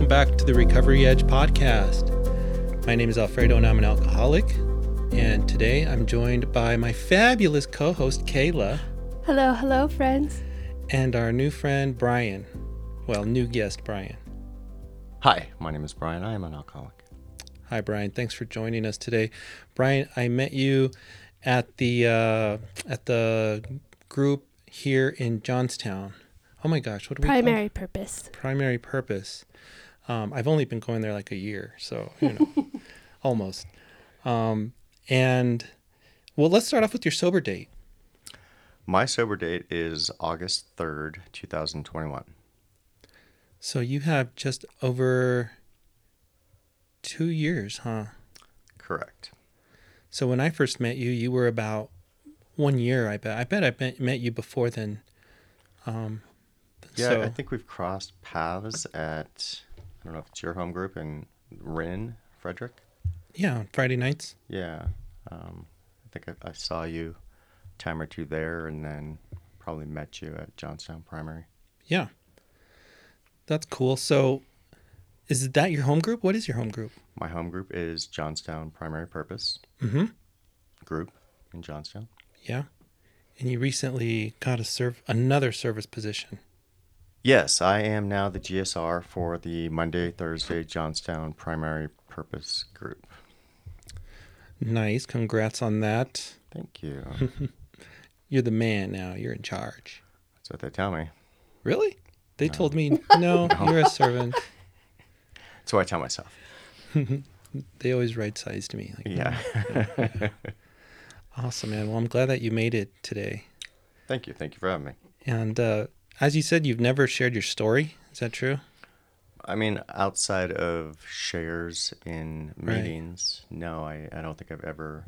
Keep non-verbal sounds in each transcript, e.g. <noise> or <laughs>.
welcome back to the Recovery Edge podcast. My name is Alfredo and I'm an alcoholic. And today I'm joined by my fabulous co host, Kayla, Hello, hello, friends. and our new friend, Brian. Well, new guest, Brian. Hi, my name is Brian. I am an alcoholic. Hi, Brian. Thanks for joining us today. Brian, I met you at the uh, at the group here in Johnstown. Oh my gosh, what do we call? Primary purpose. primary purpose. Um, I've only been going there like a year, so you know, <laughs> almost. Um, and well, let's start off with your sober date. My sober date is August 3rd, 2021. So you have just over two years, huh? Correct. So when I first met you, you were about one year. I bet. I bet I met, met you before then. Um, Yeah, so, I think we've crossed paths at, I don't know if it's your home group in Rin, Frederick. yeah, on Friday nights. Yeah. Um, I think I, I saw you a time or two there and then probably met you at Johnstown Primary. Yeah, that's cool. So, is that your home group? What is your home group? My home group is Johnstown Primary Purpose Mm-hmm. Group in Johnstown. Yeah. And you recently got a serve another service position. Yes, I am now the GSR for the Monday, Thursday Johnstown Primary Purpose Group. Nice. Congrats on that. Thank you. <laughs> You're the man now. You're in charge. That's what they tell me. Really? They told me <laughs> no, you're a servant. That's what I tell myself. <laughs> They always right sized me. Like, Yeah. Awesome, man. Well, I'm glad that you made it today. Thank you. Thank you for having me. And uh, as you said, you've never shared your story. Is that true? I mean, outside of shares in Right. meetings, no, I, I don't think I've ever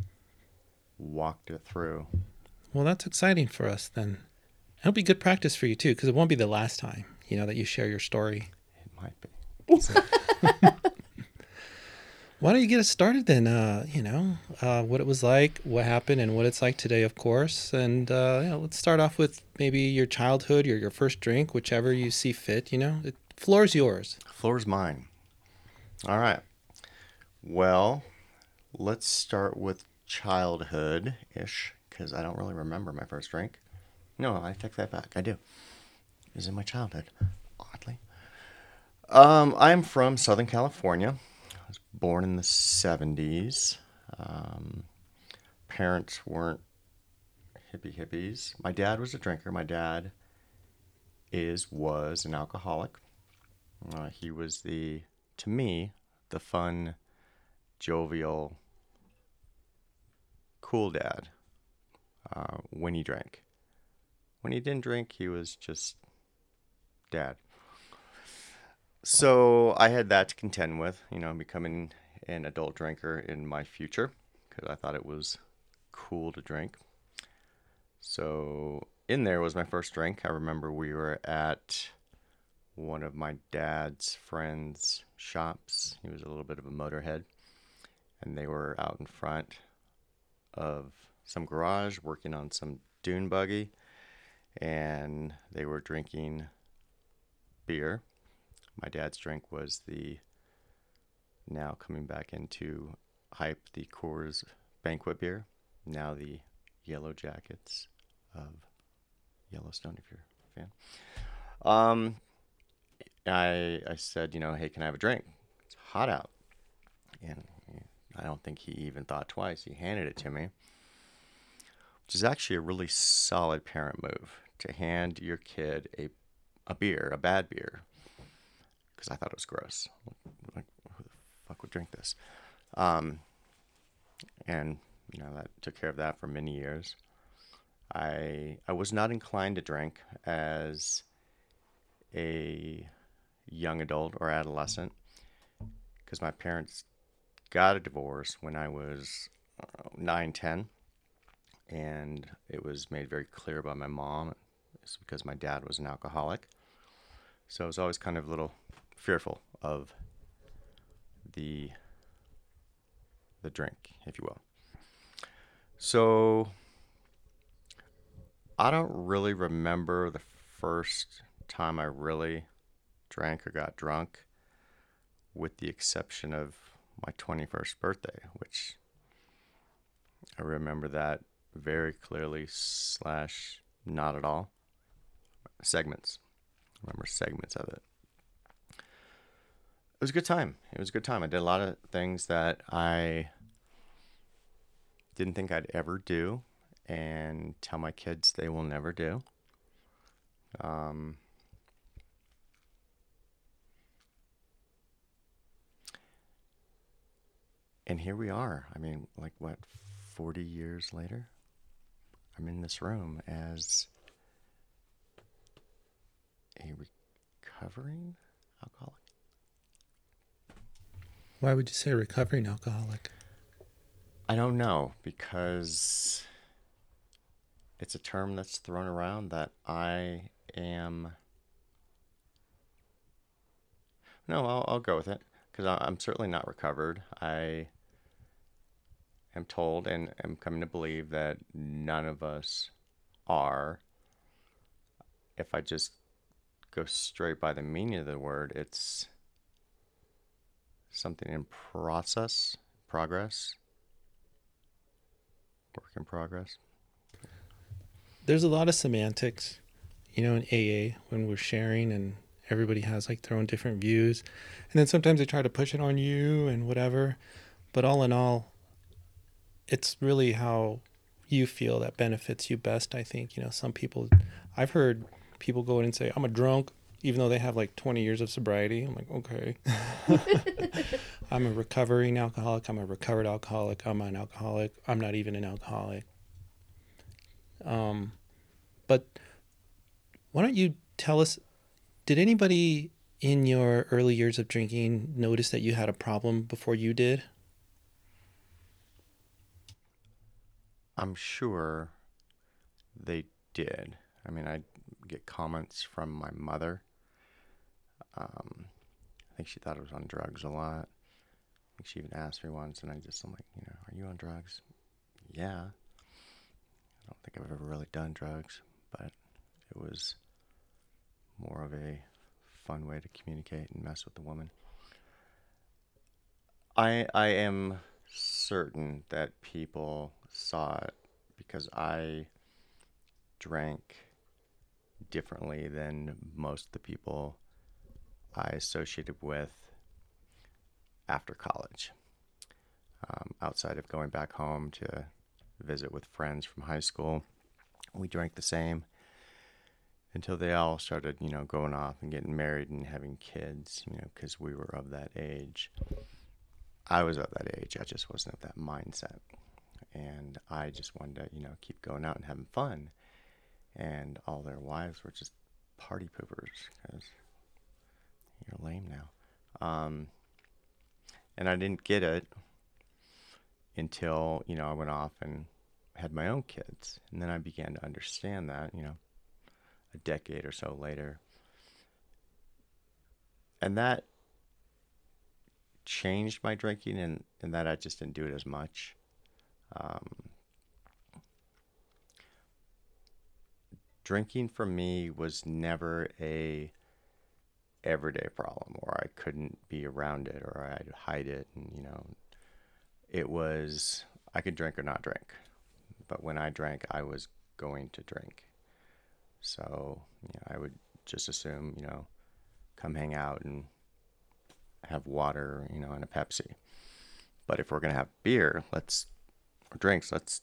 walked it through. Well, that's exciting for us then. It'll be good practice for you too, because it won't be the last time, you know, that you share your story. It might be. <laughs> Why don't you get us started then? Uh, you know, uh, what it was like, what happened, and what it's like today, of course. And uh, let's start off with maybe your childhood or your first drink, whichever you see fit. You know, the floor's yours. Floor's mine. All right. Well, let's start with childhood ish, because I don't really remember my first drink. No, I take that back. I do. It was in my childhood, oddly. Um, I'm from Southern California. Born in the 70s. Um, parents weren't hippie hippies. My dad was a drinker. My dad is was an alcoholic. Uh, he was the, to me, the fun, jovial, cool dad uh, when he drank. When he didn't drink, he was just dad. So I had that to contend with, you know, becoming an adult drinker in my future because I thought it was cool to drink. So in there was my first drink. I remember we were at one of my dad's friends' shops. He was a little bit of a motorhead. And they were out in front of some garage working on some dune buggy. And they were drinking beer. My dad's drink was the now coming back into hype, the Coors Banquet beer. Now the Yellow Jackets of Yellowstone, if you're a fan. Um, I I said, you know, hey, can I have a drink? It's hot out, and I don't think he even thought twice. He handed it to me, which is actually a really solid parent move to hand your kid a a beer, a bad beer, because I thought it was gross. Like, who the fuck would drink this? Um, and you know that took care of that for many years. I I was not inclined to drink as a young adult or adolescent because my parents got a divorce when I was uh, 9, 10. And it was made very clear by my mom. It's because my dad was an alcoholic. So I was always kind of a little fearful of the the drink, if you will. So I don't really remember the first time I really drank or got drunk. with the exception of my 21st birthday, which I remember that very clearly, slash, not at all. Segments. I remember segments of it. It was a good time. It was a good time. I did a lot of things that I didn't think I'd ever do and tell my kids they will never do. Um, and here we are. I mean, like what, 40 years later? I'm in this room as a recovering alcoholic. Why would you say recovering alcoholic? I don't know because it's a term that's thrown around that I am. No, I'll, I'll go with it because I'm certainly not recovered. I am told and am coming to believe that none of us are. If I just go straight by the meaning of the word, it's something in process, progress, work in progress. There's a lot of semantics, you know, in AA when we're sharing and everybody has like their own different views. And then sometimes they try to push it on you and whatever. But all in all, it's really how you feel that benefits you best, I think. You know, some people I've heard people go in and say, I'm a drunk, even though they have like 20 years of sobriety. I'm like, okay. <laughs> <laughs> I'm a recovering alcoholic. I'm a recovered alcoholic. I'm an alcoholic. I'm not even an alcoholic. Um, but why don't you tell us? Did anybody in your early years of drinking notice that you had a problem before you did? I'm sure they did. I mean, I get comments from my mother. Um, I think she thought I was on drugs a lot. I think she even asked me once, and I just, I'm like, you know, are you on drugs? Yeah. I don't think I've ever really done drugs, but it was more of a fun way to communicate and mess with the woman. I I am certain that people saw it because I drank differently than most of the people I associated with after college. Um, outside of going back home to visit with friends from high school, we drank the same until they all started, you know, going off and getting married and having kids, you know, because we were of that age. I was of that age. I just wasn't of that mindset. And I just wanted to, you know, keep going out and having fun. And all their wives were just party poopers because you're lame now. Um, and I didn't get it until, you know, I went off and had my own kids. And then I began to understand that, you know, a decade or so later. And that changed my drinking and, and that I just didn't do it as much. Um, drinking for me was never a everyday problem or I couldn't be around it or I'd hide it and you know it was I could drink or not drink but when I drank I was going to drink. So you know, I would just assume you know come hang out and have water you know and a Pepsi. But if we're gonna have beer let's or drinks let's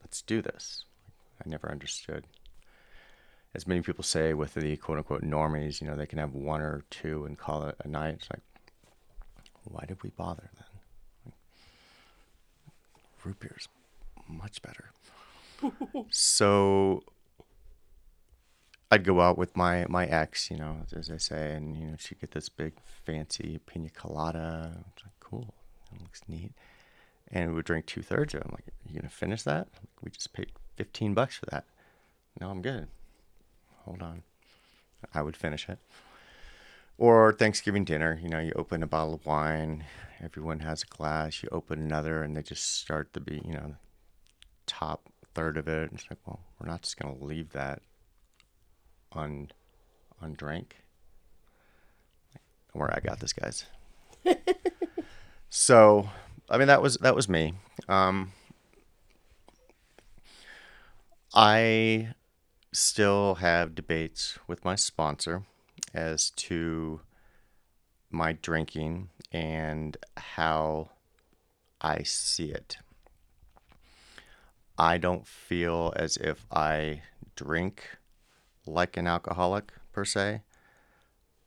let's do this. I never understood as many people say with the quote unquote normies, you know, they can have one or two and call it a night. It's like, why did we bother then? Like, root beer's much better. <laughs> so I'd go out with my my ex, you know, as I say, and you know, she'd get this big fancy pina colada. It's like, cool, it looks neat. And we would drink two thirds of it. I'm like, are you gonna finish that? We just paid fifteen bucks for that. No, I'm good hold on. I would finish it. Or Thanksgiving dinner, you know, you open a bottle of wine, everyone has a glass, you open another, and they just start to be, you know, top third of it. It's like, well, we're not just going to leave that on, on drink. Where I got this, guys. <laughs> so, I mean, that was that was me. Um, I still have debates with my sponsor as to my drinking and how I see it. I don't feel as if I drink like an alcoholic per se,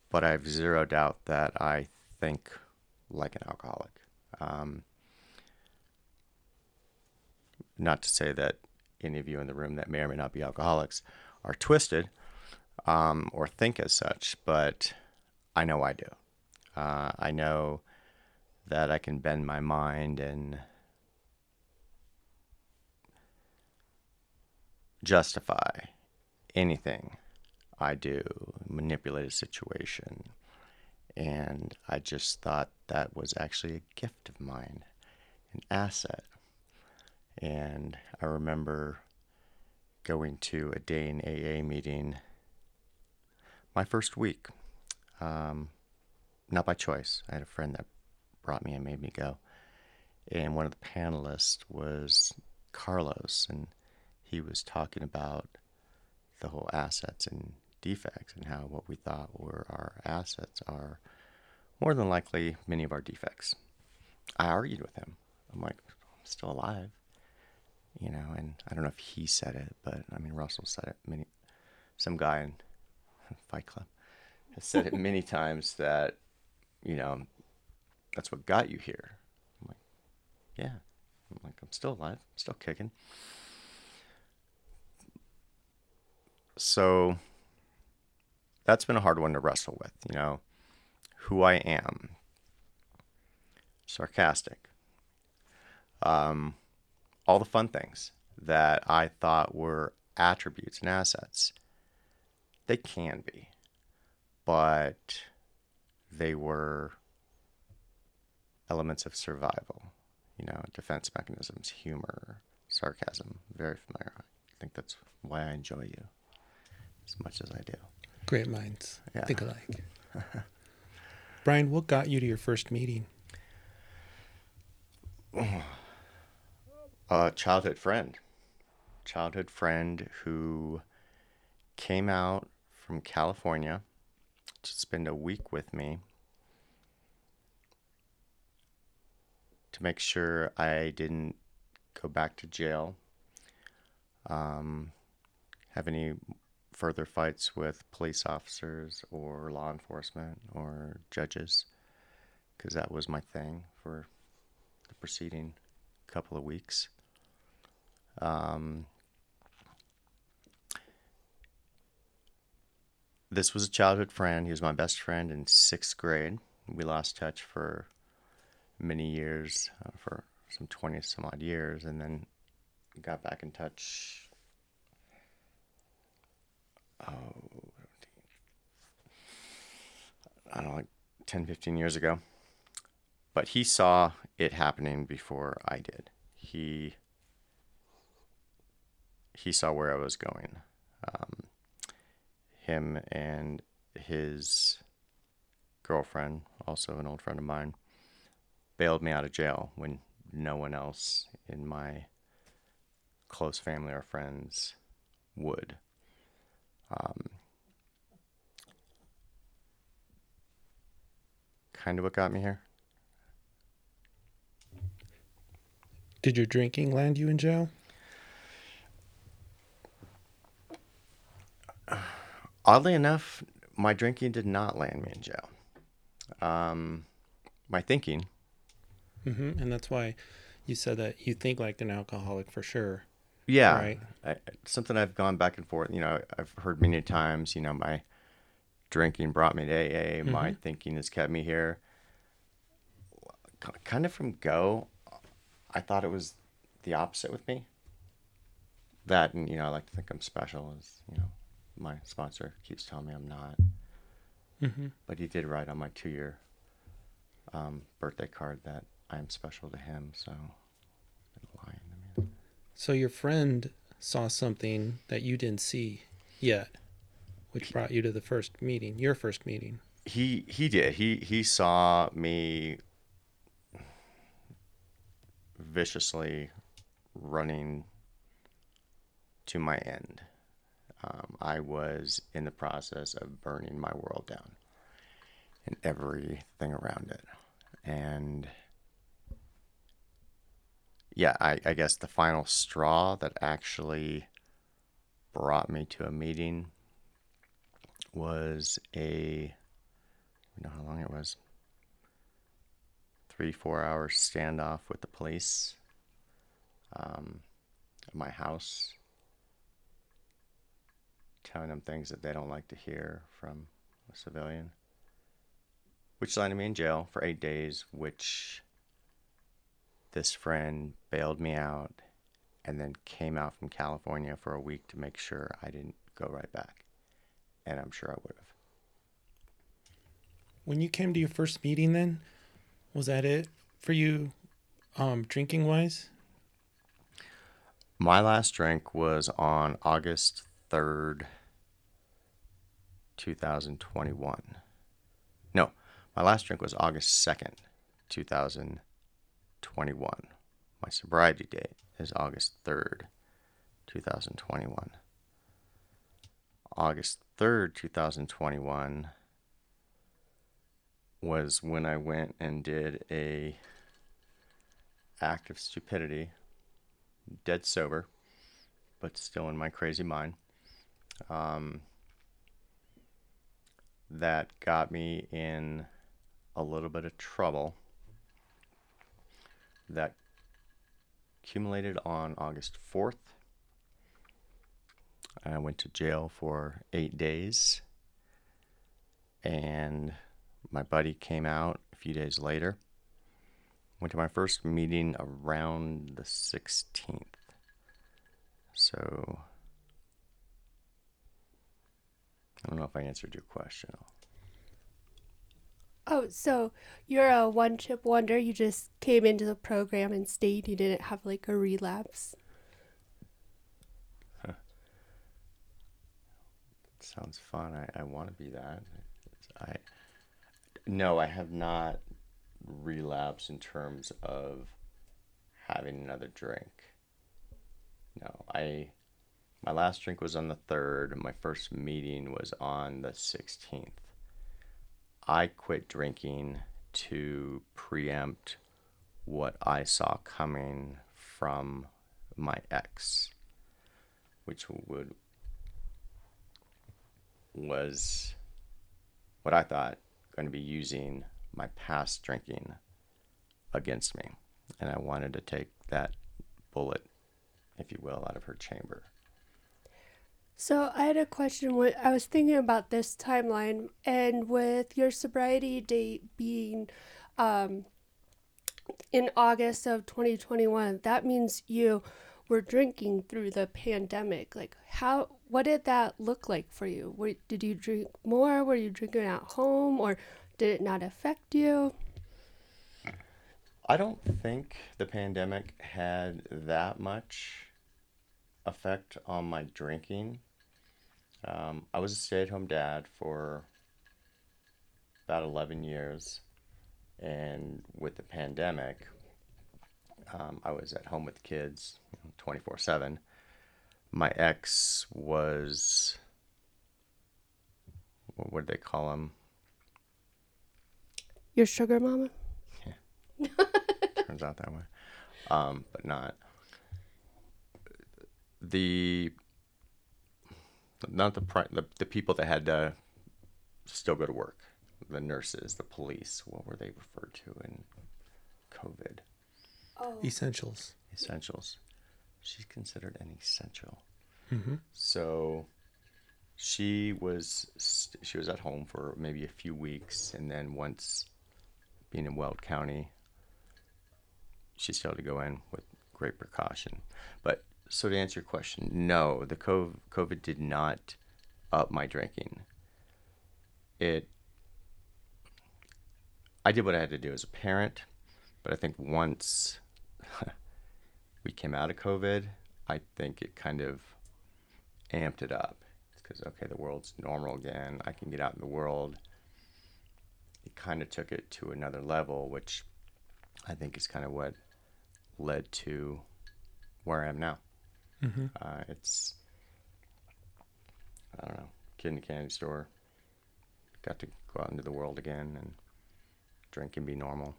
but I have zero doubt that I think like an alcoholic. Um, not to say that any of you in the room that may or may not be alcoholics are twisted um, or think as such, but I know I do. Uh, I know that I can bend my mind and justify anything I do, manipulate a situation. And I just thought that was actually a gift of mine, an asset. And I remember going to a day in AA meeting my first week. Um, not by choice. I had a friend that brought me and made me go. And one of the panelists was Carlos, and he was talking about the whole assets and defects and how what we thought were our assets are more than likely many of our defects. I argued with him. I'm like, I'm still alive you know, and I don't know if he said it, but I mean, Russell said it many, some guy in <laughs> Fight Club has said it many times that, you know, that's what got you here. I'm like, yeah. I'm like, I'm still alive, I'm still kicking. So that's been a hard one to wrestle with, you know, who I am. Sarcastic. Um, all the fun things that I thought were attributes and assets. They can be, but they were elements of survival, you know, defense mechanisms, humor, sarcasm, very familiar. I think that's why I enjoy you as much as I do. Great minds yeah. think alike. <laughs> Brian, what got you to your first meeting? <sighs> <sighs> a childhood friend, childhood friend who came out from California to spend a week with me to make sure I didn't go back to jail, um, have any further fights with police officers or law enforcement or judges, because that was my thing for the preceding couple of weeks. Um, this was a childhood friend. He was my best friend in sixth grade. We lost touch for many years, uh, for some 20 some odd years, and then got back in touch. Oh, I don't know, like 10, 15 years ago. But he saw it happening before I did. He he saw where I was going. Um, him and his girlfriend, also an old friend of mine, bailed me out of jail when no one else in my close family or friends would. Um, kind of what got me here. Did your drinking land you in jail? Oddly enough, my drinking did not land me in jail. Um, my thinking. Mm-hmm. And that's why you said that you think like an alcoholic for sure. Yeah. Right. I, something I've gone back and forth. You know, I've heard many times. You know, my drinking brought me to AA. Mm-hmm. My thinking has kept me here. Kind of from go, I thought it was the opposite with me. That and you know, I like to think I'm special. As you know, my sponsor keeps telling me I'm not. Mm-hmm. But he did write on my two-year um, birthday card that I am special to him. So, lying to me. So your friend saw something that you didn't see yet, which brought you to the first meeting, your first meeting. he he did. He he saw me viciously running to my end. Um, I was in the process of burning my world down and everything around it. And yeah, I, I guess the final straw that actually brought me to a meeting was a, you know how long it was? Three, four hour standoff with the police um, at my house, telling them things that they don't like to hear from a civilian, which landed me in jail for eight days, which this friend bailed me out and then came out from California for a week to make sure I didn't go right back. And I'm sure I would have. When you came to your first meeting, then was that it for you, um, drinking wise? My last drink was on August 3rd, 2021. No, my last drink was August 2nd, 2021. My sobriety date is August 3rd, 2021. August 3rd, 2021 was when I went and did a act of stupidity, dead sober, but still in my crazy mind. Um, that got me in a little bit of trouble that accumulated on August 4th. I went to jail for eight days, and my buddy came out a few days later. Went to my first meeting around the 16th. So, I don't know if I answered your question. Oh, so you're a one chip wonder. You just came into the program and stayed. You didn't have like a relapse. Sounds fun. I, I want to be that. I no, I have not relapsed in terms of having another drink. No, I my last drink was on the 3rd, my first meeting was on the 16th. I quit drinking to preempt what I saw coming from my ex, which would was what I thought going to be using my past drinking against me. And I wanted to take that bullet, if you will, out of her chamber. So I had a question. When I was thinking about this timeline, and with your sobriety date being um, in August of 2021, that means you were drinking through the pandemic. Like, how? What did that look like for you? Were, did you drink more? Were you drinking at home, or did it not affect you? I don't think the pandemic had that much effect on my drinking. Um, I was a stay at home dad for about 11 years. And with the pandemic, um, I was at home with the kids 24 7. My ex was, what would they call him? Your sugar mama? Yeah. <laughs> Turns out that way. Um, but not. The not the, pri- the the people that had to still go to work, the nurses, the police. What were they referred to in COVID? Oh. Essentials. Essentials. She's considered an essential. Mm-hmm. So she was st- she was at home for maybe a few weeks, and then once being in Weld County, she still had to go in with great precaution. But so to answer your question, no, the COVID, did not up my drinking. It. I did what I had to do as a parent, but I think once <laughs> we came out of COVID, I think it kind of amped it up. Because okay, the world's normal again. I can get out in the world It kind of took it to another level, which I think is kind of what led to where I am now. Mm-hmm. Uh, it's I don't know, kid in a candy store. Got to go out into the world again and drink and be normal,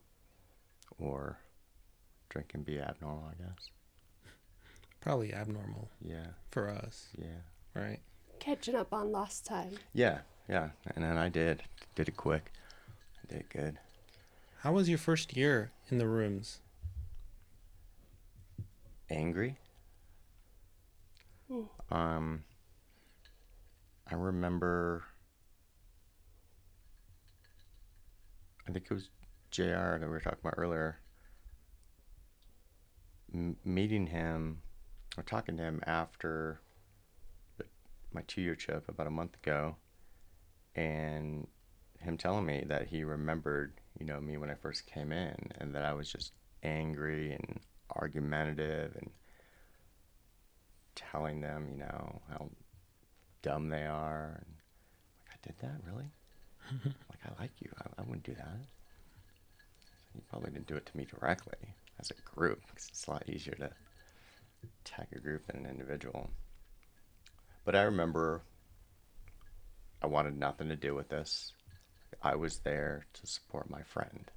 or drink and be abnormal. I guess. Probably abnormal Yeah, for us, yeah, right? Catching up on lost time. yeah, yeah. And then I did did it quick. I did good. How was your first year in the rooms? angry. Um, I remember. I think it was Jr. that we were talking about earlier. M- meeting him, or talking to him after the, my two-year trip about a month ago, and him telling me that he remembered, you know, me when I first came in, and that I was just angry and argumentative and telling them, you know, how dumb they are. And like, I did that, really? <laughs> like, I like you. I, I wouldn't do that. You probably didn't do it to me directly as a group because it's a lot easier to attack a group than an individual. But I remember I wanted nothing to do with this. I was there to support my friend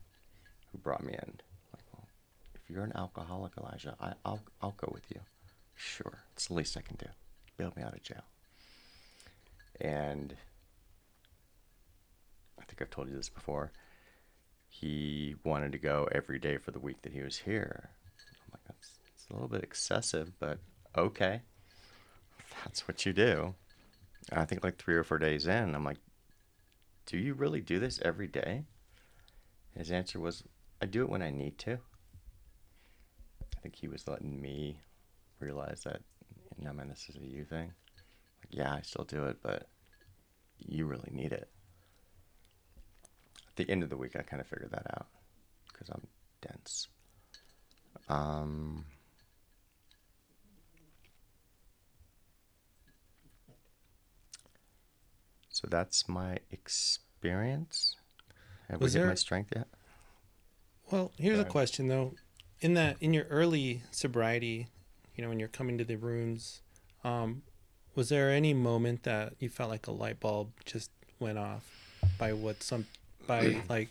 who brought me in. Like, well, if you're an alcoholic, Elijah, I, I'll I'll go with you. Sure, it's the least I can do. Bail me out of jail. And I think I've told you this before. He wanted to go every day for the week that he was here. I'm like, that's, a little bit excessive, but okay. <laughs> That's what you do. I think like three or four days in, I'm like, do you really do this every day? His answer was, I do it when I need to. I think he was letting me realize that, no, man, this is a you thing. Like, yeah, I still do it, but you really need it. At the end of the week, I kind of figured that out because I'm dense. Um, so that's my experience. Have Was we hit my strength yet? Well, here's a question though. In that, in your early sobriety, you know, when you're coming to the rooms, um, was there any moment that you felt like a light bulb just went off by what some, by <clears throat> like,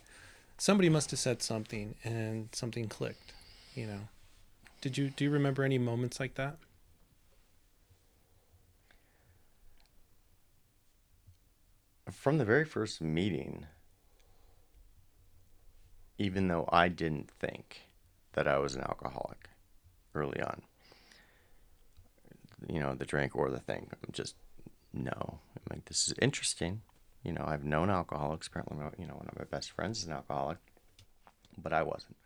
somebody must have said something and something clicked, you know? Did you do you remember any moments like that? from the very first meeting, even though I didn't think that I was an alcoholic early on, you know, the drink or the thing, I'm just no. I'm like, this is interesting. You know, I've known alcoholics. Apparently, you know, one of my best friends is an alcoholic, but I wasn't.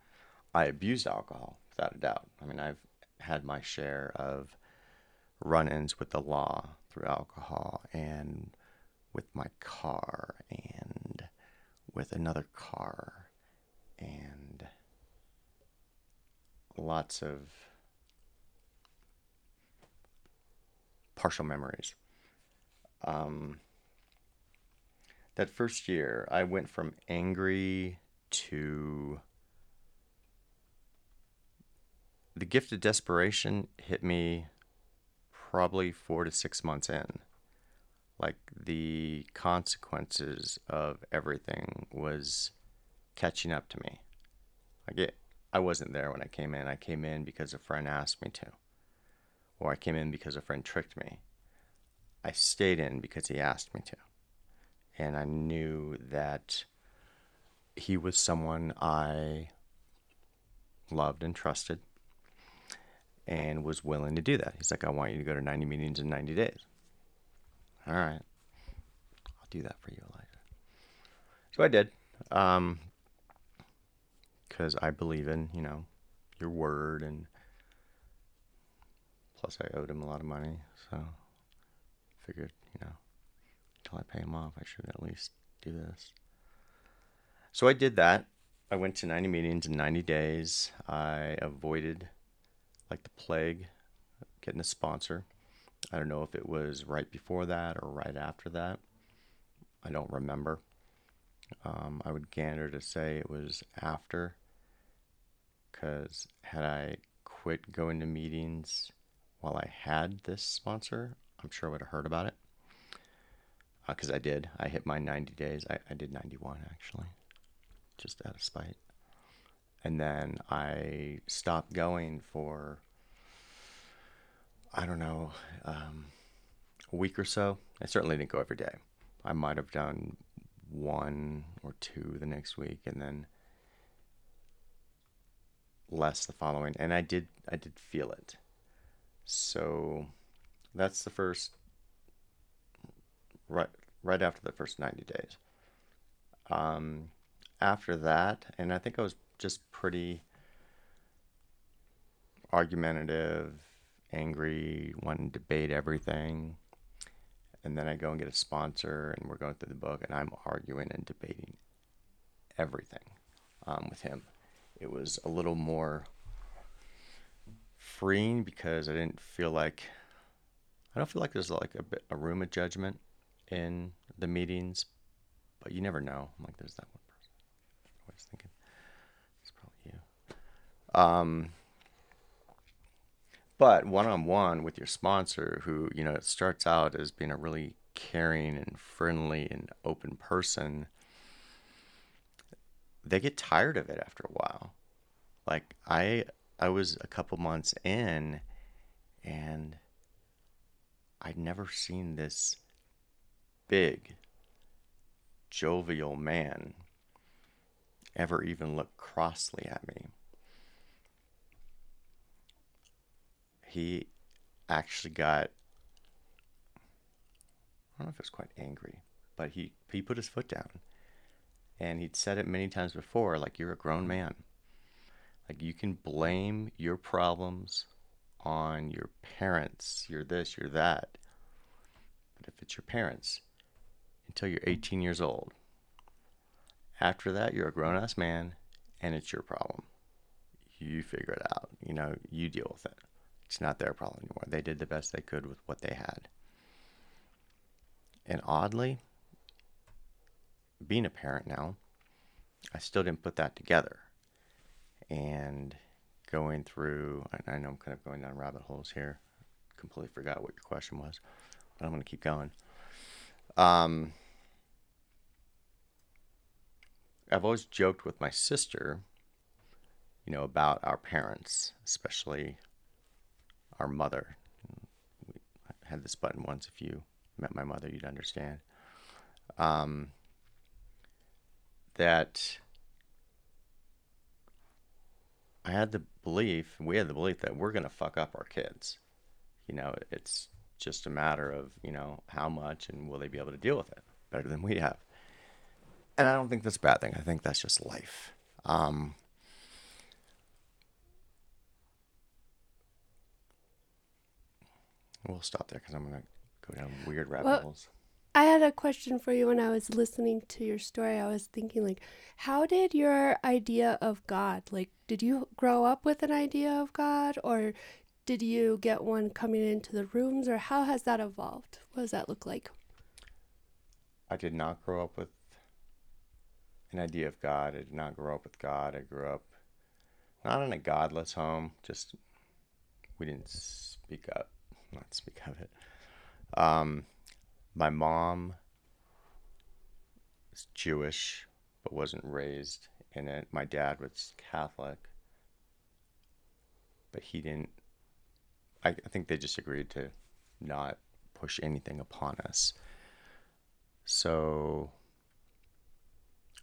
I abused alcohol without a doubt. I mean, I've had my share of run-ins with the law through alcohol and with my car and with another car and lots of partial memories. Um, that first year, I went from angry to the gift of desperation hit me probably four to six months in like the consequences of everything was catching up to me. Like it, I wasn't there when I came in. I came in because a friend asked me to, or I came in because a friend tricked me. I stayed in because he asked me to, and I knew that he was someone I loved and trusted, and was willing to do that. He's like, "I want you to go to 90 meetings in 90 days." All right. I'll do that for you, Elijah. So I did. Um, because I believe in, you know, your word and plus I owed him a lot of money, so figured, you know, until I pay him off, I should at least do this. So I did that. I went to 90 meetings in 90 days. I avoided, like the plague, getting a sponsor. I don't know if it was right before that or right after that. I don't remember. Um, I would gander to say it was after, because had I quit going to meetings while I had this sponsor, I'm sure I would have heard about it. Because uh, I did. I hit my 90 days. I, I did 91 actually, just out of spite. And then I stopped going for, I don't know, um, a week or so. I certainly didn't go every day. I might have done one or two the next week, and then less the following. And I did, I did feel it. So that's the first, right, right after the first 90 days. Um, after that, and I think I was just pretty argumentative, angry, wanting to debate everything. And then I go and get a sponsor, and we're going through the book, and I'm arguing and debating everything um, with him. It was a little more freeing because I didn't feel like I don't feel like there's like a bit a room of judgment in the meetings, but you never know. I'm like, there's that one person. I was thinking, it's probably you. Um, but one on one with your sponsor, who you know it starts out as being a really caring and friendly and open person, they get tired of it after a while. Like I, I was a couple months in, and I'd never seen this big, jovial man ever even look crossly at me. He actually got, I don't know if it was quite angry, but he, he put his foot down. And he'd said it many times before like, you're a grown man. Like, you can blame your problems on your parents, you're this, you're that. But if it's your parents, until you're 18 years old. After that, you're a grown ass man and it's your problem. You figure it out. You know, you deal with it. It's not their problem anymore. They did the best they could with what they had. And oddly, being a parent now, I still didn't put that together. And going through, I know I'm kind of going down rabbit holes here. Completely forgot what your question was, but I'm going to keep going. Um, I've always joked with my sister, you know, about our parents, especially our mother. We had this button once. If you met my mother, you'd understand. Um, that I had the belief, we had the belief that we're going to fuck up our kids. You know, it's just a matter of, you know, how much and will they be able to deal with it better than we have and I don't think that's a bad thing. I think that's just life. Um, we'll stop there because I'm gonna go down weird rabbit well, holes. I had a question for you when I was listening to your story. I was thinking, like, how did your idea of God, like, did you grow up with an idea of God, or did you get one coming into the rooms, or how has that evolved? What does that look like? I did not grow up with an idea of God. I did not grow up with God. I grew up not in a godless home. Just we didn't speak up, not speak of it. Um, my mom is Jewish, but wasn't raised in it. My dad was Catholic, but he didn't. I, I think they just agreed to not push anything upon us. So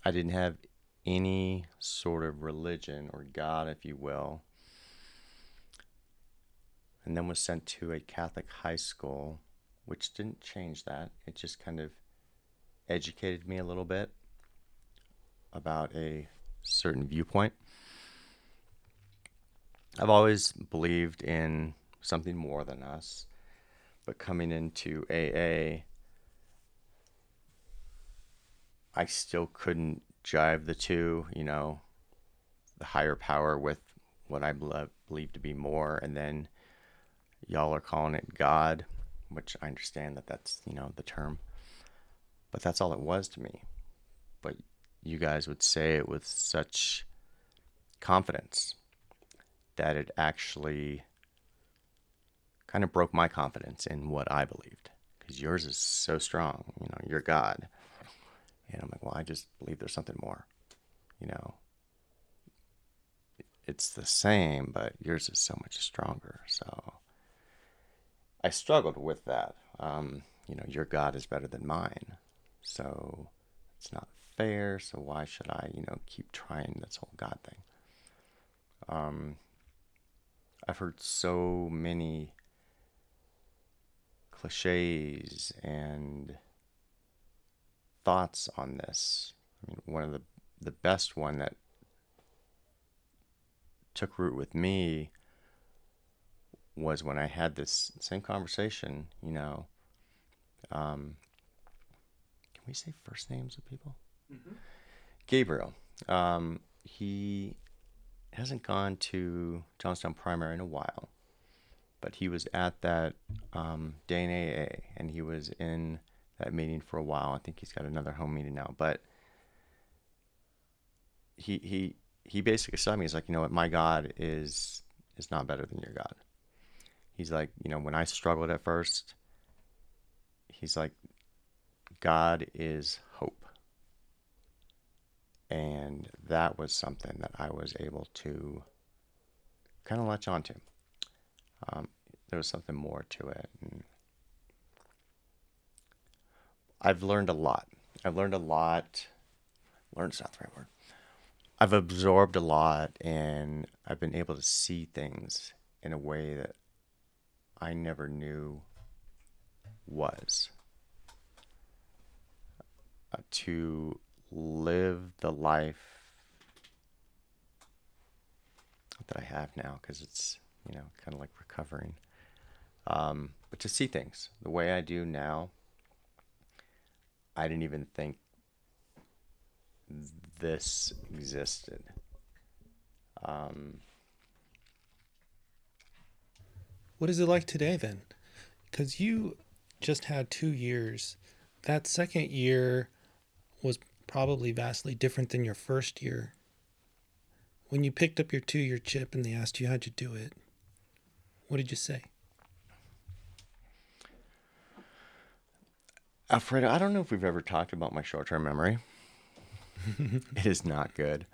I didn't have any sort of religion or God, if you will. And then was sent to a Catholic high school, which didn't change that. It just kind of educated me a little bit about a certain viewpoint. I've always believed in something more than us, but coming into AA, I still couldn't jive the two, you know, the higher power with what I believe to be more. And then y'all are calling it God, which I understand that that's, you know, the term. But that's all it was to me. But you guys would say it with such confidence that it actually kind of broke my confidence in what I believed because yours is so strong. You know, you're God. And I'm like, well, I just believe there's something more. You know, it's the same, but yours is so much stronger. So I struggled with that. Um, you know, your God is better than mine. So it's not fair. So why should I, you know, keep trying this whole God thing? Um, I've heard so many cliches and thoughts on this. I mean, one of the the best one that took root with me was when I had this same conversation. You know, um, can we say first names of people? Mm-hmm. Gabriel. Um, he hasn't gone to Johnstown Primary in a while, but he was at that um, day in AA, and he was in that meeting for a while. I think he's got another home meeting now, but he he he basically said to me, he's like, you know what, my God is is not better than your God. He's like, you know, when I struggled at first, he's like, God is hope. And that was something that I was able to kind of latch onto. Um, there was something more to it. And I've learned a lot. I've learned a lot. Learned's not the right word. I've absorbed a lot and I've been able to see things in a way that I never knew was. Uh, to live the life that I have now, because it's, you know, kind of like recovering. Um, but to see things the way I do now, I didn't even think this existed. Um, what is it like today then? Because you just had two years. That second year was probably vastly different than your first year. When you picked up your two year chip and they asked you how'd you do it, what did you say? Alfredo, I don't know if we've ever talked about my short term memory. <laughs> it is not good.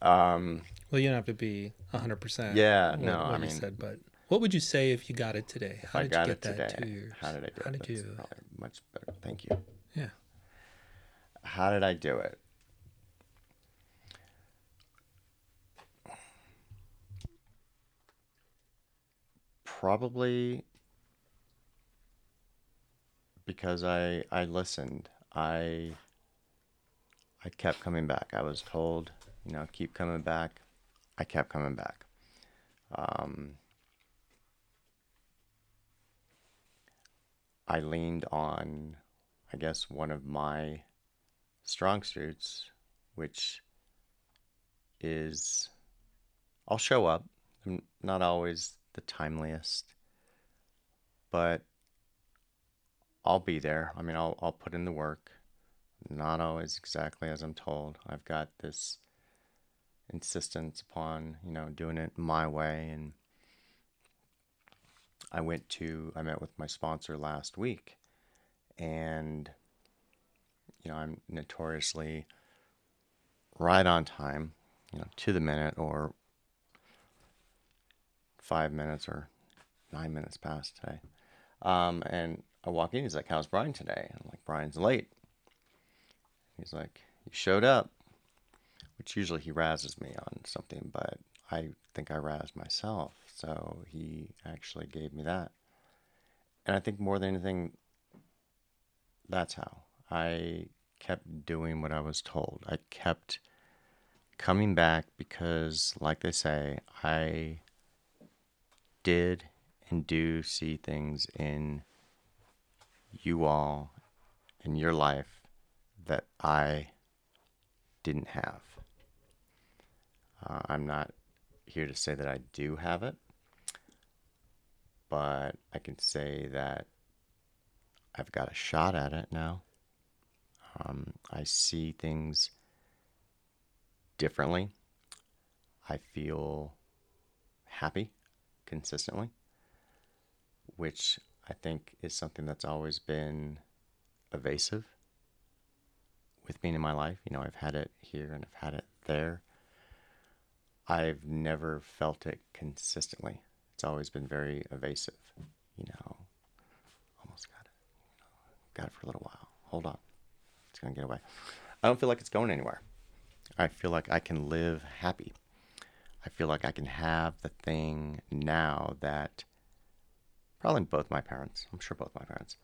Um, well, you don't have to be 100%. Yeah, no, I mean, said, but what would you say if you got it today? How did you get that today, two years? How did I do How it? did you? Much better. Thank you. Yeah. How did I do it? Probably because I I listened. I I kept coming back. I was told, you know, keep coming back. I kept coming back. Um, I leaned on, I guess, one of my strong suits, which is I'll show up. I'm not always the timeliest, but I'll be there. I mean, I'll I'll put in the work. Not always exactly as I'm told. I've got this insistence upon, you know, doing it my way and I went to I met with my sponsor last week and you know, I'm notoriously right on time, you know, to the minute or five minutes or nine minutes past today. Um, and I walk in, he's like, How's Brian today? I'm like, Brian's late. He's like, You showed up. Which usually he razzes me on something, but I think I razzed myself. So he actually gave me that. And I think more than anything, that's how. I kept doing what I was told. I kept coming back because, like they say, I did and do see things in you all in your life that I didn't have. Uh, I'm not here to say that I do have it, but I can say that I've got a shot at it now. Um, I see things differently. I feel happy consistently, which I think is something that's always been evasive with me in my life. You know, I've had it here and I've had it there. I've never felt it consistently. It's always been very evasive. You know, almost got it. You know, got it for a little while. Hold on. It's going to get away. I don't feel like it's going anywhere. I feel like I can live happy. I feel like I can have the thing now that probably both my parents, I'm sure both my parents,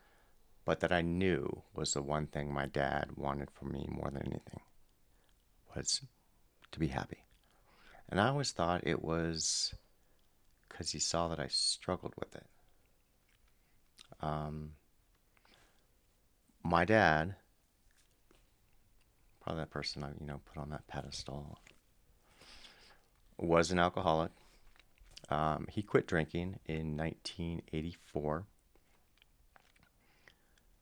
but that I knew was the one thing my dad wanted for me more than anything was to be happy. And I always thought it was because he saw that I struggled with it. Um, my dad, probably that person I you know put on that pedestal, was an alcoholic. Um, he quit drinking in 1984.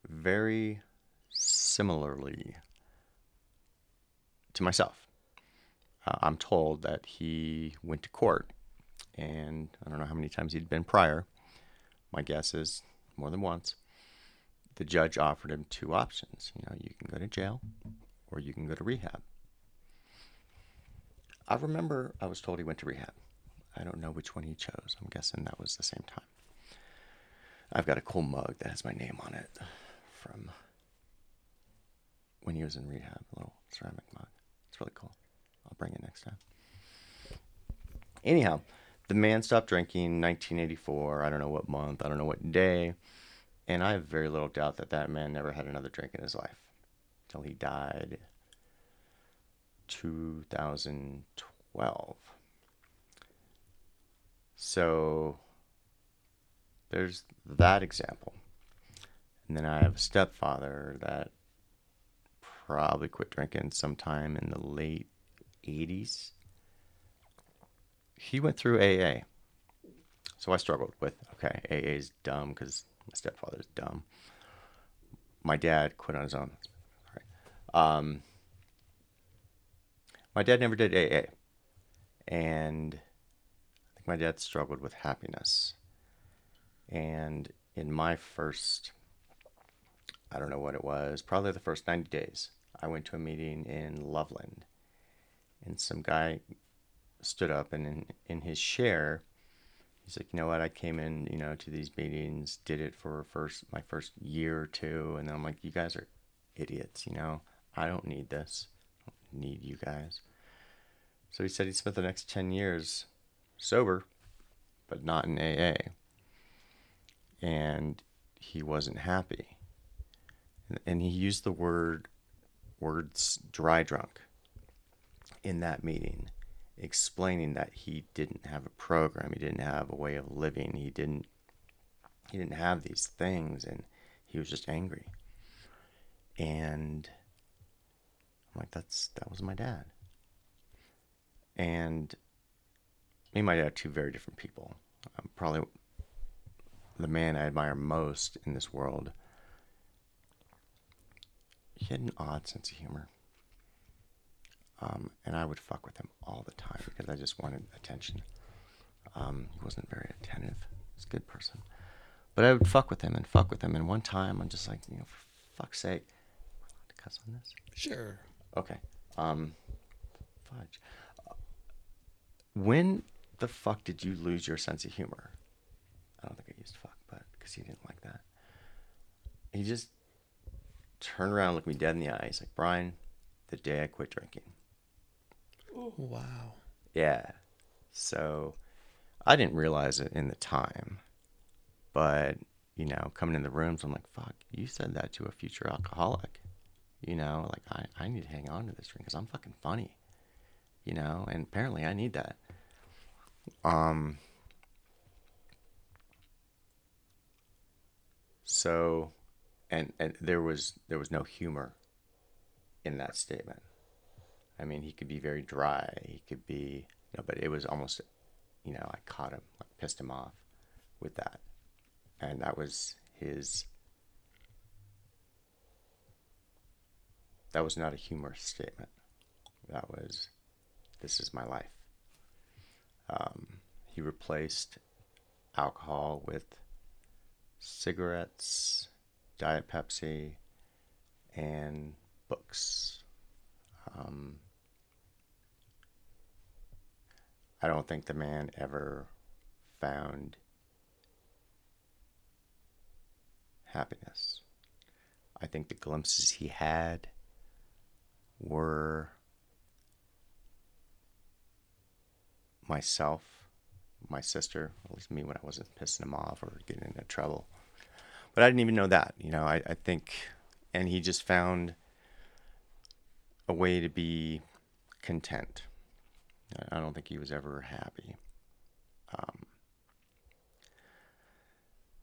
Very similarly to myself. Uh, I'm told that he went to court, and I don't know how many times he'd been prior. My guess is more than once. The judge offered him two options. You know, you can go to jail or you can go to rehab. I remember I was told he went to rehab. I don't know which one he chose. I'm guessing that was the same time. I've got a cool mug that has my name on it from when he was in rehab, a little ceramic mug. It's really cool. I'll bring it next time. Anyhow, the man stopped drinking in 1984. I don't know what month, I don't know what day. And I have very little doubt that that man never had another drink in his life until he died 2012. So there's that example. And then I have a stepfather that probably quit drinking sometime in the late 80s. He went through AA. So I struggled with okay, AA is dumb because my stepfather's dumb. My dad quit on his own. Um, my dad never did AA. And I think my dad struggled with happiness. And in my first, I don't know what it was, probably the first 90 days, I went to a meeting in Loveland. And some guy stood up and in, in his share, he's like, you know what? I came in, you know, to these meetings, did it for first my first year or two, and then I'm like, you guys are idiots, you know. I don't need this. I don't need you guys. So he said he spent the next ten years sober, but not in AA. And he wasn't happy. And he used the word words dry drunk in that meeting explaining that he didn't have a program, he didn't have a way of living, he didn't he didn't have these things and he was just angry. And I'm like that's that was my dad. And me and my dad are two very different people. I'm probably the man I admire most in this world. He had an odd sense of humor. Um, and I would fuck with him all the time because I just wanted attention. Um, he wasn't very attentive. He's a good person. But I would fuck with him and fuck with him. And one time I'm just like, you know, for fuck's sake. We're allowed to cuss on this? Sure. Okay. Um, fudge. When the fuck did you lose your sense of humor? I don't think I used fuck, but because he didn't like that. He just turned around, looked me dead in the eye. He's like, Brian, the day I quit drinking. Wow. Yeah. So I didn't realize it in the time. But, you know, coming in the rooms, I'm like, fuck, you said that to a future alcoholic. You know, like, I, I need to hang on to this drink because I'm fucking funny. You know, and apparently I need that. Um, so, and, and there was, there was no humor in that statement. I mean, he could be very dry. He could be, you know, but it was almost, you know, I caught him, like, pissed him off with that. And that was his, that was not a humorous statement. That was this is my life. Um, he replaced alcohol with cigarettes, Diet Pepsi, and books. Um, I don't think the man ever found happiness. I think the glimpses he had were myself, my sister, at least me when I wasn't pissing him off or getting into trouble. But I didn't even know that, you know. I, I think, and he just found a way to be content. I don't think he was ever happy. Um,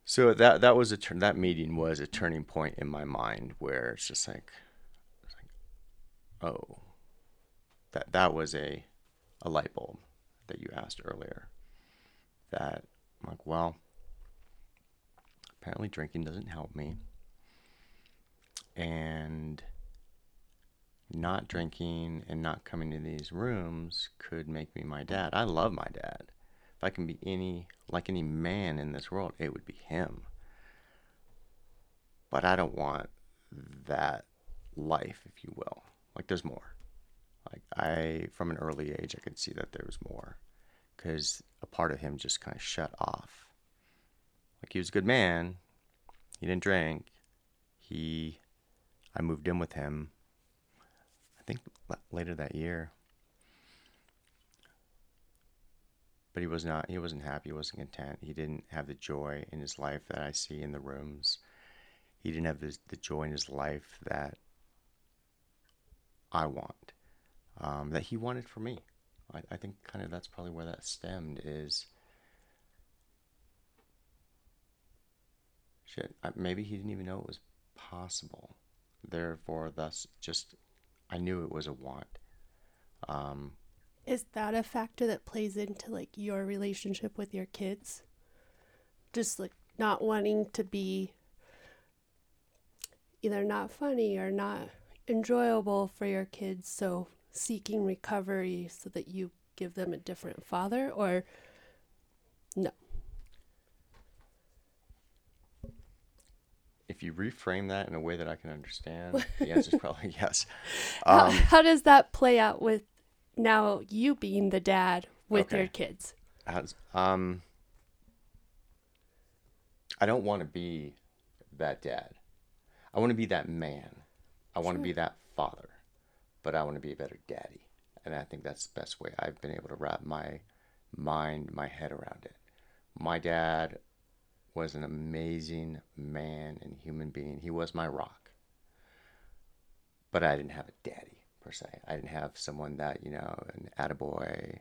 so that that was a. That meeting was a turning point in my mind where it's just like, it's like, oh, that that was a a light bulb that you asked earlier. That I'm like, well, apparently drinking doesn't help me, and not drinking and not coming to these rooms could make me my dad. I love my dad. If I can be any like any man in this world, it would be him. But I don't want that life, if you will. Like there's more. Like I from an early age I could see that there was more cuz a part of him just kind of shut off. Like he was a good man. He didn't drink. He I moved in with him later that year. But he was not he wasn't happy, he wasn't content. He didn't have the joy in his life that I see in the rooms. He didn't have the, the joy in his life that I want. Um, that he wanted for me. I, I think kind of that's probably where that stemmed is shit, maybe he didn't even know it was possible. Therefore, thus, just I knew it was a want. Um, Is that a factor that plays into like your relationship with your kids? Just like not wanting to be either not funny or not enjoyable for your kids, so seeking recovery so that you give them a different father or no? If you reframe that in a way that I can understand, <laughs> the answer is probably yes. <laughs> Um, how, how, does that play out with now you being the dad with okay. your kids? As, um, I don't want to be that dad. I want to be that man. I want sure. to be that father, but I want to be a better daddy. And I think that's the best way I've been able to wrap my mind, my head around it. My dad was an amazing man and human being. He was my rock. But I didn't have a daddy per se. I didn't have someone that, you know, an attaboy.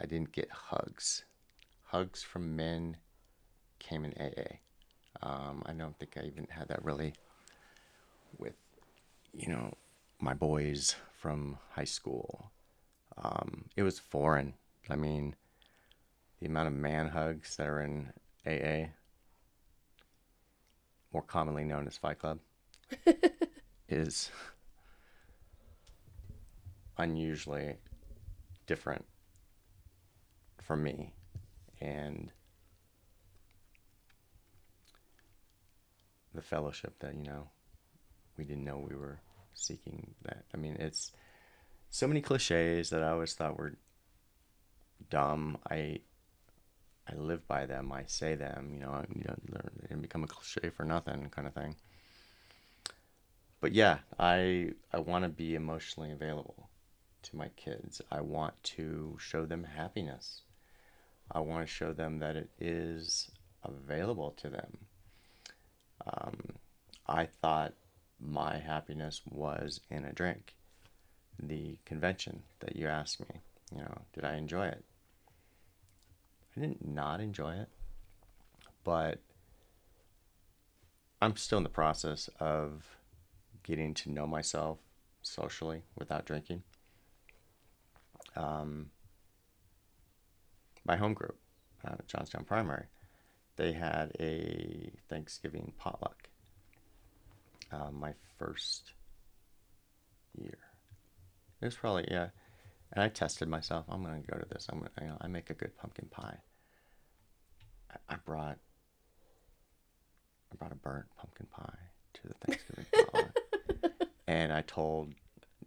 I didn't get hugs. Hugs from men came in AA. Um, I don't think I even had that really with, you know, my boys from high school. Um, it was foreign. I mean, the amount of man hugs that are in AA, more commonly known as Fight Club, <laughs> is unusually different for me. And the fellowship that, you know, we didn't know we were seeking that. I mean, it's so many cliches that I always thought were dumb. I I live by them. I say them. You know, you know, they didn't become a cliche for nothing, kind of thing. But yeah, I I want to be emotionally available to my kids. I want to show them happiness. I want to show them that it is available to them. Um, I thought my happiness was in a drink. The convention that you asked me, you know, did I enjoy it? I didn't not enjoy it, but I'm still in the process of getting to know myself socially without drinking. Um, my home group, uh, Johnstown Primary, they had a Thanksgiving potluck. Uh, my first year. It was probably, yeah, And I tested myself. I'm gonna go to this. I'm gonna, you know, I make a good pumpkin pie. I, I brought, I brought a burnt pumpkin pie to the Thanksgiving potluck, <laughs> and I told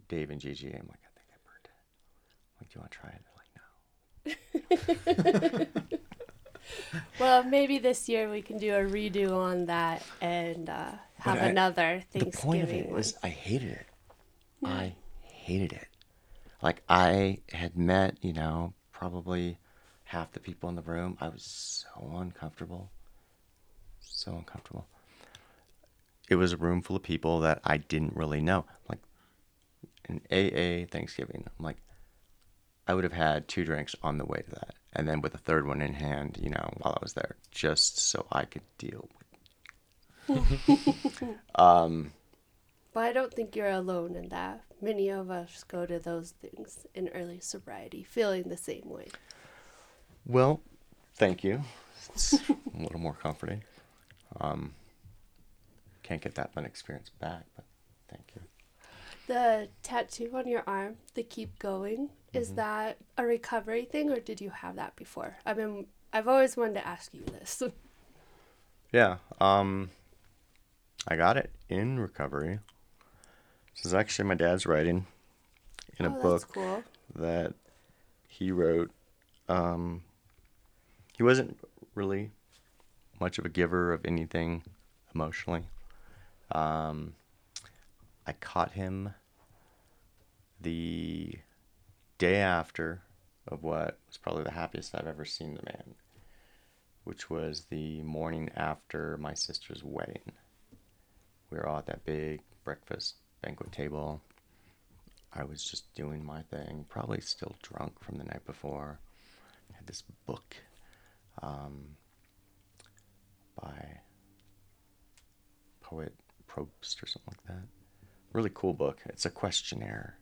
Dave and Gigi, I'm like, I think I burnt it. I'm like, do you want to try it? They're like, no. <laughs> Well, maybe this year we can do a redo on that and uh, have I- another Thanksgiving. the point of it was I hated it. I hated it. Like I had met, you know, probably half the people in the room. I was so uncomfortable. So uncomfortable. It was a room full of people that I didn't really know. Like an AA Thanksgiving. I'm like I would have had two drinks on the way to that. And then with a third one in hand, you know, while I was there, just so I could deal with <laughs> <laughs> um But I don't think you're alone in that. Many of us go to those things in early sobriety feeling the same way. Well, thank you. It's <laughs> a little more comforting. Um, can't get that fun experience back, but thank you. The tattoo on your arm, the keep going, Mm-hmm. is that a recovery thing or did you have that before? I mean, I've always wanted to ask you this. <laughs> Yeah. Um, I got it in recovery. This is actually my dad's writing in a oh, book cool. that he wrote. Um, he wasn't really much of a giver of anything emotionally. Um, I caught him the day after of what was probably the happiest I've ever seen the man, which was the morning after my sister's wedding. We were all at that big breakfast banquet table. I was just doing my thing, probably still drunk from the night before. I had this book um, by poet Probst or something like that. Really cool book. It's a questionnaire,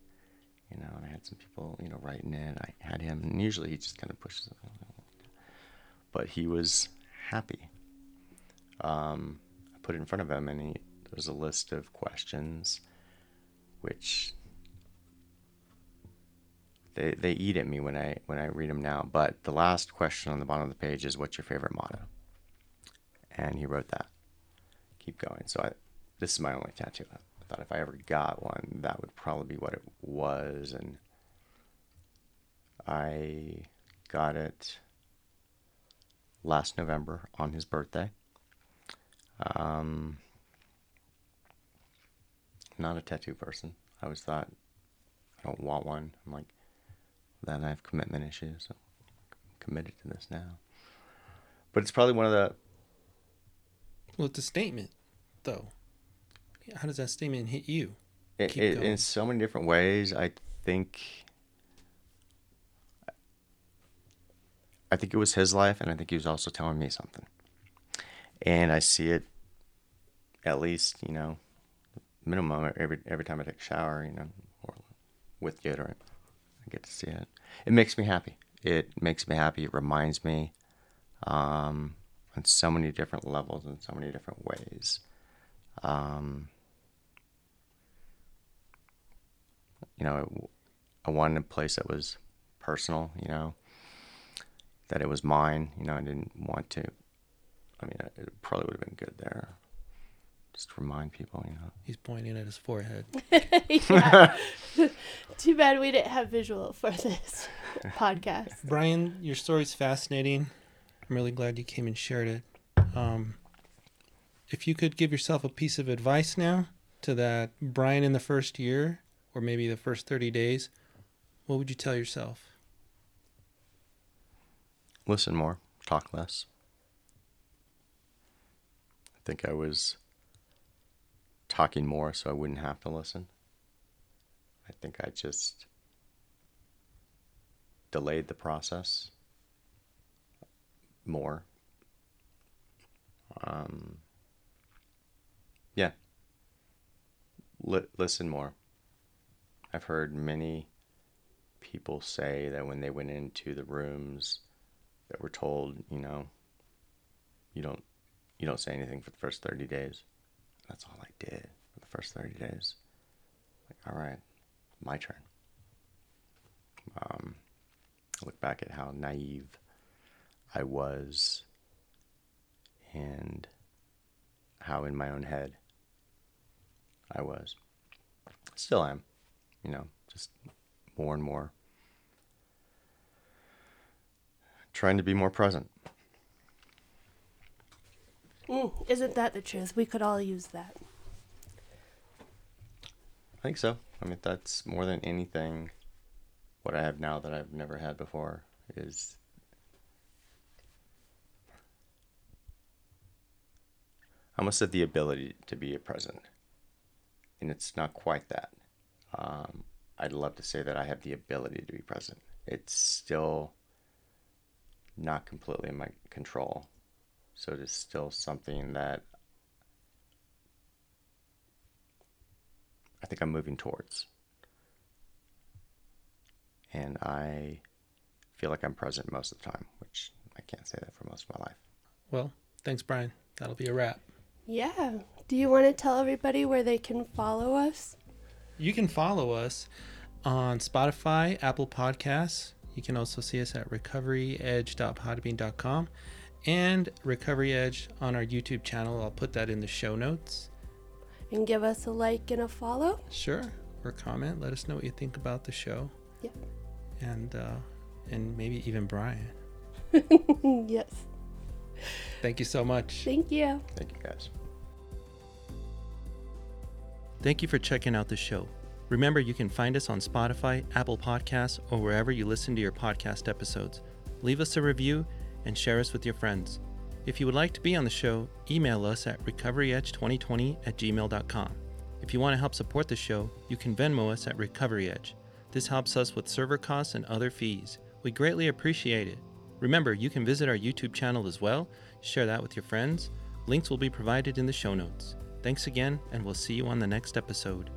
you know. And I had some people, you know, writing in. I had him, and usually he just kind of pushes it. But he was happy. Um, I put it in front of him, and he there was a list of questions, which they they eat at me when I when I read them now. But the last question on the bottom of the page is, "What's your favorite motto?" And he wrote that. Keep going. So I, this is my only tattoo. I thought if I ever got one, that would probably be what it was, and I got it last November on his birthday. Um, not a tattoo person. I always thought I don't want one. I'm like, then I have commitment issues. So I'm committed to this now. But it's probably one of the Well, it's a statement, though. How does that statement hit you? it, it, in so many different ways. I think I think it was his life, and I think he was also telling me something. And I see it at least, you know, minimum every every time I take a shower, you know, or with deodorant. I get to see it. It makes me happy. It makes me happy. It reminds me um, on so many different levels in so many different ways. Um, you know, I wanted a place that was personal, you know, that it was mine. You know, I didn't want to. I mean, it probably would have been good there. Just to remind people, you know. He's pointing at his forehead. <laughs> yeah. <laughs> Too bad we didn't have visual for this <laughs> podcast. Brian, your story's fascinating. I'm really glad you came and shared it. Um, if you could give yourself a piece of advice now to that Brian in the first year, or maybe the first 30 days, what would you tell yourself? Listen more, talk less. I think I was talking more so I wouldn't have to listen. I think I just delayed the process more. Um, yeah. Li- listen more. I've heard many people say that when they went into the rooms that were told, you know, you don't you don't say anything for the first 30 days. That's all I did for the first 30 days. Like, all right, my turn. Um, I look back at how naive I was and how in my own head I was. Still am, you know, just more and more. Trying to be more present. Mm, isn't that the truth? We could all use that. I think so. I mean, that's more than anything what I have now that I've never had before is I almost said the ability to be a present. And it's not quite that. Um, I'd love to say that I have the ability to be present. It's still not completely in my control. So it is still something that I think I'm moving towards. And I feel like I'm present most of the time, which I can't say that for most of my life. Well, thanks, Brian. That'll be a wrap. Yeah. Do you want to tell everybody where they can follow us? You can follow us on Spotify, Apple Podcasts. You can also see us at recoveryedge.podbean.com and Recovery Edge on our YouTube channel. I'll put that in the show notes. And give us a like and a follow. Sure. Or comment. Let us know what you think about the show. Yep. And uh, and maybe even Brian. <laughs> yes. Thank you so much. Thank you. Thank you guys. Thank you for checking out the show. Remember, you can find us on Spotify, Apple Podcasts, or wherever you listen to your podcast episodes. Leave us a review and share us with your friends. If you would like to be on the show, email us at recoveryedge2020 at gmail.com. If you want to help support the show, you can Venmo us at RecoveryEdge. This helps us with server costs and other fees. We greatly appreciate it. Remember, you can visit our YouTube channel as well, share that with your friends. Links will be provided in the show notes. Thanks again, and we'll see you on the next episode.